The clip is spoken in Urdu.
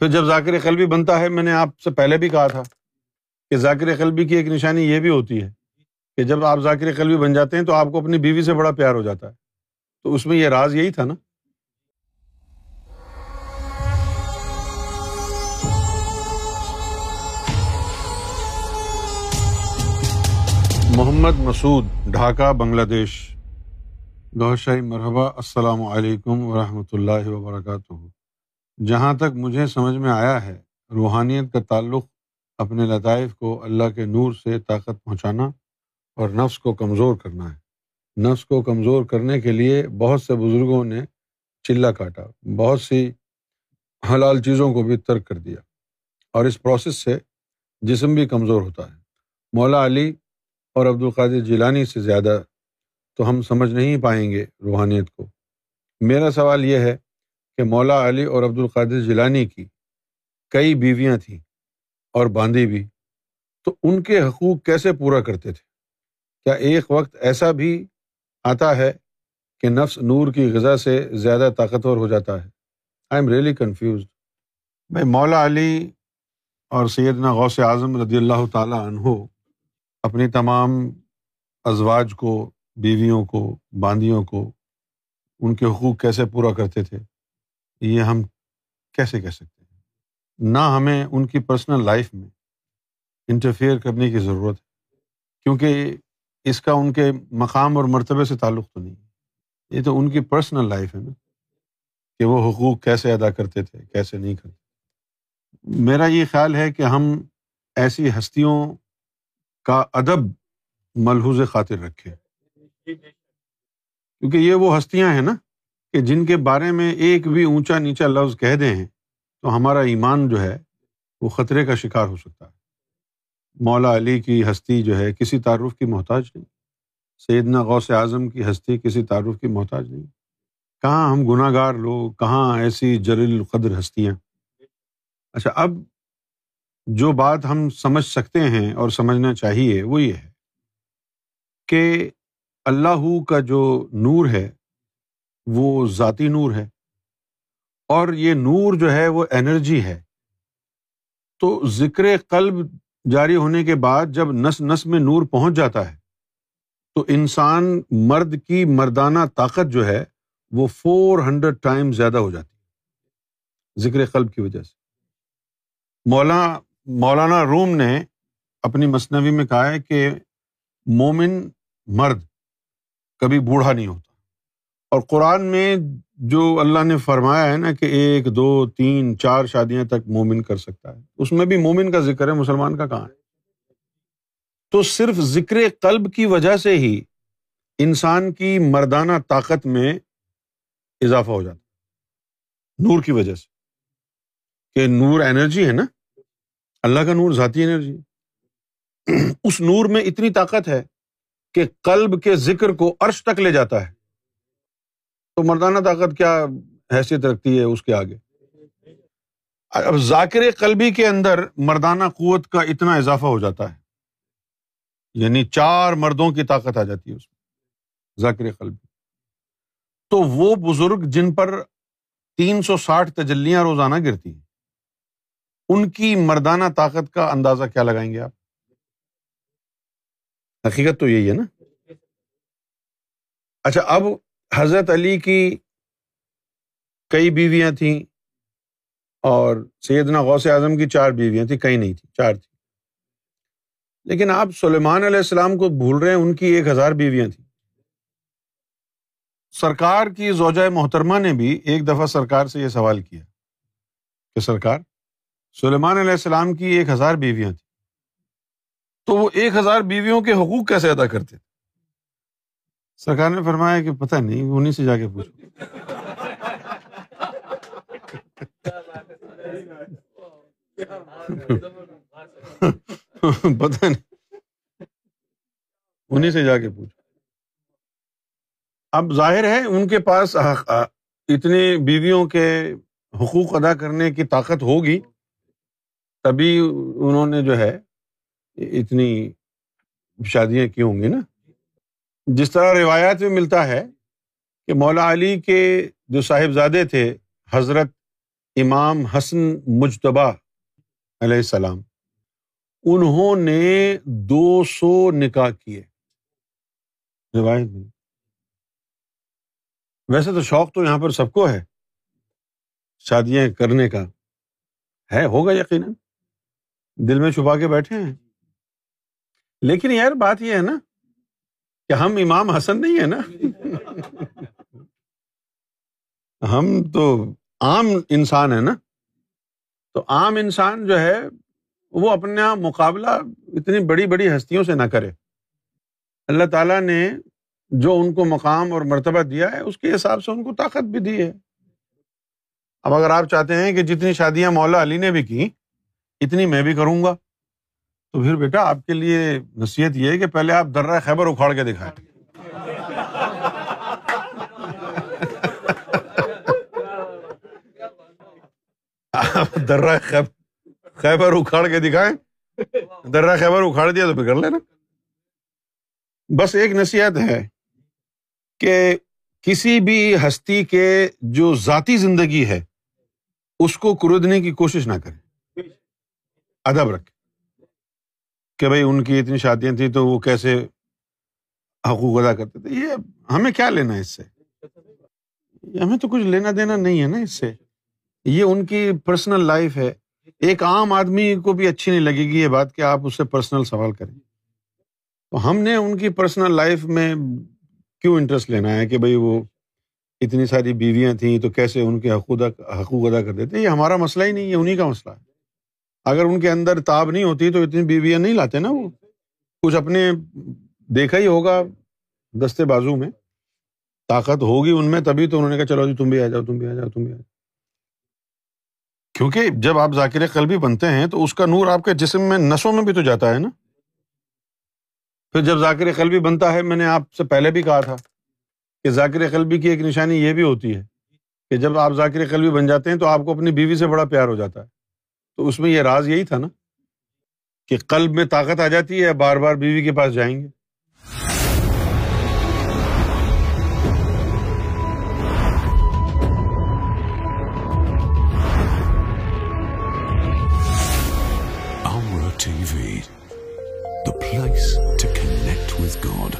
پھر جب ذاکر قلبی بنتا ہے، میں نے آپ سے پہلے بھی کہا تھا کہ ذاکر قلبی کی ایک نشانی یہ بھی ہوتی ہے کہ جب آپ ذاکر قلبی بن جاتے ہیں تو آپ کو اپنی بیوی سے بڑا پیار ہو جاتا ہے۔ تو اس میں یہ راز یہی تھا نا۔ محمد مسعود، ڈھاکہ، بنگلہ دیش۔ شاہی، مرحبا، السلام علیکم ورحمۃ اللہ وبرکاتہ۔ جہاں تک مجھے سمجھ میں آیا ہے، روحانیت کا تعلق اپنے لطائف کو اللہ کے نور سے طاقت پہنچانا اور نفس کو کمزور کرنا ہے۔ نفس کو کمزور کرنے کے لیے بہت سے بزرگوں نے چلا کاٹا، بہت سی حلال چیزوں کو بھی ترک کر دیا۔ اور اس پروسیس سے جسم بھی کمزور ہوتا ہے۔ مولا علی اور عبد القادر جیلانی سے زیادہ تو ہم سمجھ نہیں پائیں گے روحانیت کو۔ میرا سوال یہ ہے کہ مولا علی اور عبد القادر جیلانی کی کئی بیویاں تھیں اور باندھی بھی، تو ان کے حقوق کیسے پورا کرتے تھے؟ کیا ایک وقت ایسا بھی آتا ہے کہ نفس نور کی غذا سے زیادہ طاقتور ہو جاتا ہے؟ آئی ایم ریئلی کنفیوز بھائی، مولا علی اور سیدنا غوث اعظم رضی اللہ تعالیٰ عنہ اپنی تمام ازواج کو، بیویوں کو، باندیوں کو ان کے حقوق کیسے پورا کرتے تھے؟ یہ ہم کیسے کہہ سکتے ہیں؟ نہ ہمیں ان کی پرسنل لائف میں انٹرفیئر کرنے کی ضرورت ہے، کیونکہ اس کا ان کے مقام اور مرتبے سے تعلق تو نہیں ہے۔ یہ تو ان کی پرسنل لائف ہے نا، کہ وہ حقوق کیسے ادا کرتے تھے، کیسے نہیں کرتے میرا یہ خیال ہے کہ ہم ایسی ہستیوں کا ادب ملحوظ خاطر رکھے کیونکہ یہ وہ ہستیاں ہیں نا کہ جن کے بارے میں ایک بھی اونچا نیچا لفظ کہہ دیں تو ہمارا ایمان جو ہے وہ خطرے کا شکار ہو سکتا ہے۔ مولا علی کی ہستی جو ہے کسی تعارف کی محتاج نہیں۔ سیدنا غوث اعظم کی ہستی کسی تعارف کی محتاج نہیں۔ کہاں ہم گناہ گار لوگ، کہاں ایسی جلیل القدر ہستیاں۔ اچھا اب جو بات ہم سمجھ سکتے ہیں اور سمجھنا چاہیے وہ یہ ہے کہ اللہ کا جو نور ہے وہ ذاتی نور ہے اور یہ نور جو ہے وہ انرجی ہے۔ تو ذکر قلب جاری ہونے کے بعد جب نس نس میں نور پہنچ جاتا ہے، تو انسان مرد کی مردانہ طاقت جو ہے وہ فور ہنڈریڈ ٹائم زیادہ ہو جاتی ہے ذکر قلب کی وجہ سے۔ مولانا مولانا روم نے اپنی مصنوعی میں کہا ہے کہ مومن مرد کبھی بوڑھا نہیں ہوتا۔ اور قرآن میں جو اللہ نے فرمایا ہے نا کہ ایک، دو، تین، چار شادیاں تک مومن کر سکتا ہے۔ اس میں بھی مومن کا ذکر ہے، مسلمان کا کہاں ہے؟ تو صرف ذکر قلب کی وجہ سے ہی انسان کی مردانہ طاقت میں اضافہ ہو جاتا نور کی وجہ سے۔ کہ نور انرجی ہے نا۔ اللہ کا نور، ذاتی انرجی۔ اس نور میں اتنی طاقت ہے کہ قلب کے ذکر کو عرش تک لے جاتا ہے۔ تو مردانہ طاقت کیا حیثیت رکھتی ہے اس کے آگے؟ اب ذاکر قلبی کے اندر مردانہ قوت کا اتنا اضافہ ہو جاتا ہے یعنی چار مردوں کی طاقت آ جاتی ہے اس میں، ذاکر قلبی۔ تو وہ بزرگ جن پر تین سو ساٹھ تجلیاں روزانہ گرتی ہیں، ان کی مردانہ طاقت کا اندازہ کیا لگائیں گے آپ؟ حقیقت تو یہی ہے نا۔ اچھا اب حضرت علی کی کئی بیویاں تھیں اور سیدنا غوث اعظم کی چار بیویاں تھیں، کئی نہیں تھیں، چار تھیں۔ لیکن آپ سلیمان علیہ السلام کو بھول رہے ہیں، ان کی ایک ہزار بیویاں تھیں۔ سرکار کی زوجۂ محترمہ نے بھی ایک دفعہ سرکار سے یہ سوال کیا کہ سرکار، سلیمان علیہ السلام کی ایک ہزار بیویاں تھیں، تو وہ ایک ہزار بیویوں کے حقوق کیسے ادا کرتے تھے؟ سرکار نے فرمایا کہ پتہ نہیں، انہیں سے جا کے پوچھو۔ پتہ نہیں۔ انہیں سے جا کے پوچھو۔ اب ظاہر ہے، ان کے پاس اتنی بیویوں کے حقوق ادا کرنے کی طاقت ہوگی، تبھی انہوں نے جو ہے، اتنی شادیاں کی ہوں گی نا۔ جس طرح روایات میں ملتا ہے کہ مولا علی کے جو صاحبزادے تھے، حضرت امام حسن مجتبہ علیہ السلام، انہوں نے دو سو نکاح کیے۔ روایت میں۔ ویسے تو شوق تو یہاں پر سب کو ہے، شادیاں کرنے کا۔ ہے، ہوگا یقیناً۔ دل میں چھپا کے بیٹھے ہیں۔ لیکن یار بات یہ ہے نا کہ ہم امام حسن نہیں ہے نا؟ ہم تو عام انسان ہے نا؟ تو عام انسان جو ہے، وہ اپنا مقابلہ اتنی بڑی بڑی ہستیوں سے نہ کرے۔ اللہ تعالیٰ نے جو ان کو مقام اور مرتبہ دیا ہے، اس کے حساب سے ان کو طاقت بھی دی ہے۔ اب اگر آپ چاہتے ہیں کہ جتنی شادیاں مولا علی نے بھی کی، اتنی میں بھی کروں گا۔ تو پھر بیٹا آپ کے لیے نصیحت یہ ہے کہ پہلے آپ درہ خیبر اکھاڑ کے دکھائیں۔ درہ خیبر اکھاڑ کے دکھائیں۔ درہ خیبر اکھاڑ دیا تو پھر کر لینا۔ بس ایک نصیحت ہے کہ کسی بھی ہستی کے جو ذاتی زندگی ہے، اس کو کردنے کی کوشش نہ کرے ادب رکھے کہ بھائی ان کی اتنی شادیاں تھیں تو وہ کیسے حقوق ادا کرتے تھے؟ یہ ہمیں کیا لینا ہے اس سے؟ ہمیں تو کچھ لینا دینا نہیں ہے نا اس سے۔ یہ ان کی پرسنل لائف ہے۔ ایک عام آدمی کو بھی اچھی نہیں لگے گی یہ بات کہ آپ اس سے پرسنل سوال کریں۔ تو ہم نے ان کی پرسنل لائف میں کیوں انٹرسٹ لینا ہے کہ بھائی وہ اتنی ساری بیویاں تھیں تو کیسے ان کے حقوق حقوق ادا کر دیتے؟ یہ ہمارا مسئلہ ہی نہیں ہے انہیں کا مسئلہ ہے۔ اگر ان کے اندر تاب نہیں ہوتی تو اتنی بیویاں نہیں لاتے نا وہ؟ کچھ اپنے دیکھا ہی ہوگا دستے بازو میں۔ طاقت ہوگی ان میں تبھی تو انہوں نے کہا چلو جی تم بھی آ جاؤ، تم بھی آ جاؤ، تم بھی آ جاؤ۔ کیونکہ جب آپ ذاکر قلبی بنتے ہیں تو اس کا نور آپ کے جسم میں نسوں میں بھی تو جاتا ہے نا۔ پھر جب ذاکر قلبی بنتا ہے، میں نے آپ سے پہلے بھی کہا تھا کہ ذاکر قلبی کی ایک نشانی یہ بھی ہوتی ہے کہ جب آپ ذاکر قلبی بن جاتے ہیں تو آپ کو اپنی بیوی سے بڑا پیار ہو جاتا ہے۔ تو اس میں یہ راز یہی تھا نا کہ قلب میں طاقت آ جاتی ہے، بار بار بیوی کے پاس جائیں گے۔ TV the place to connect God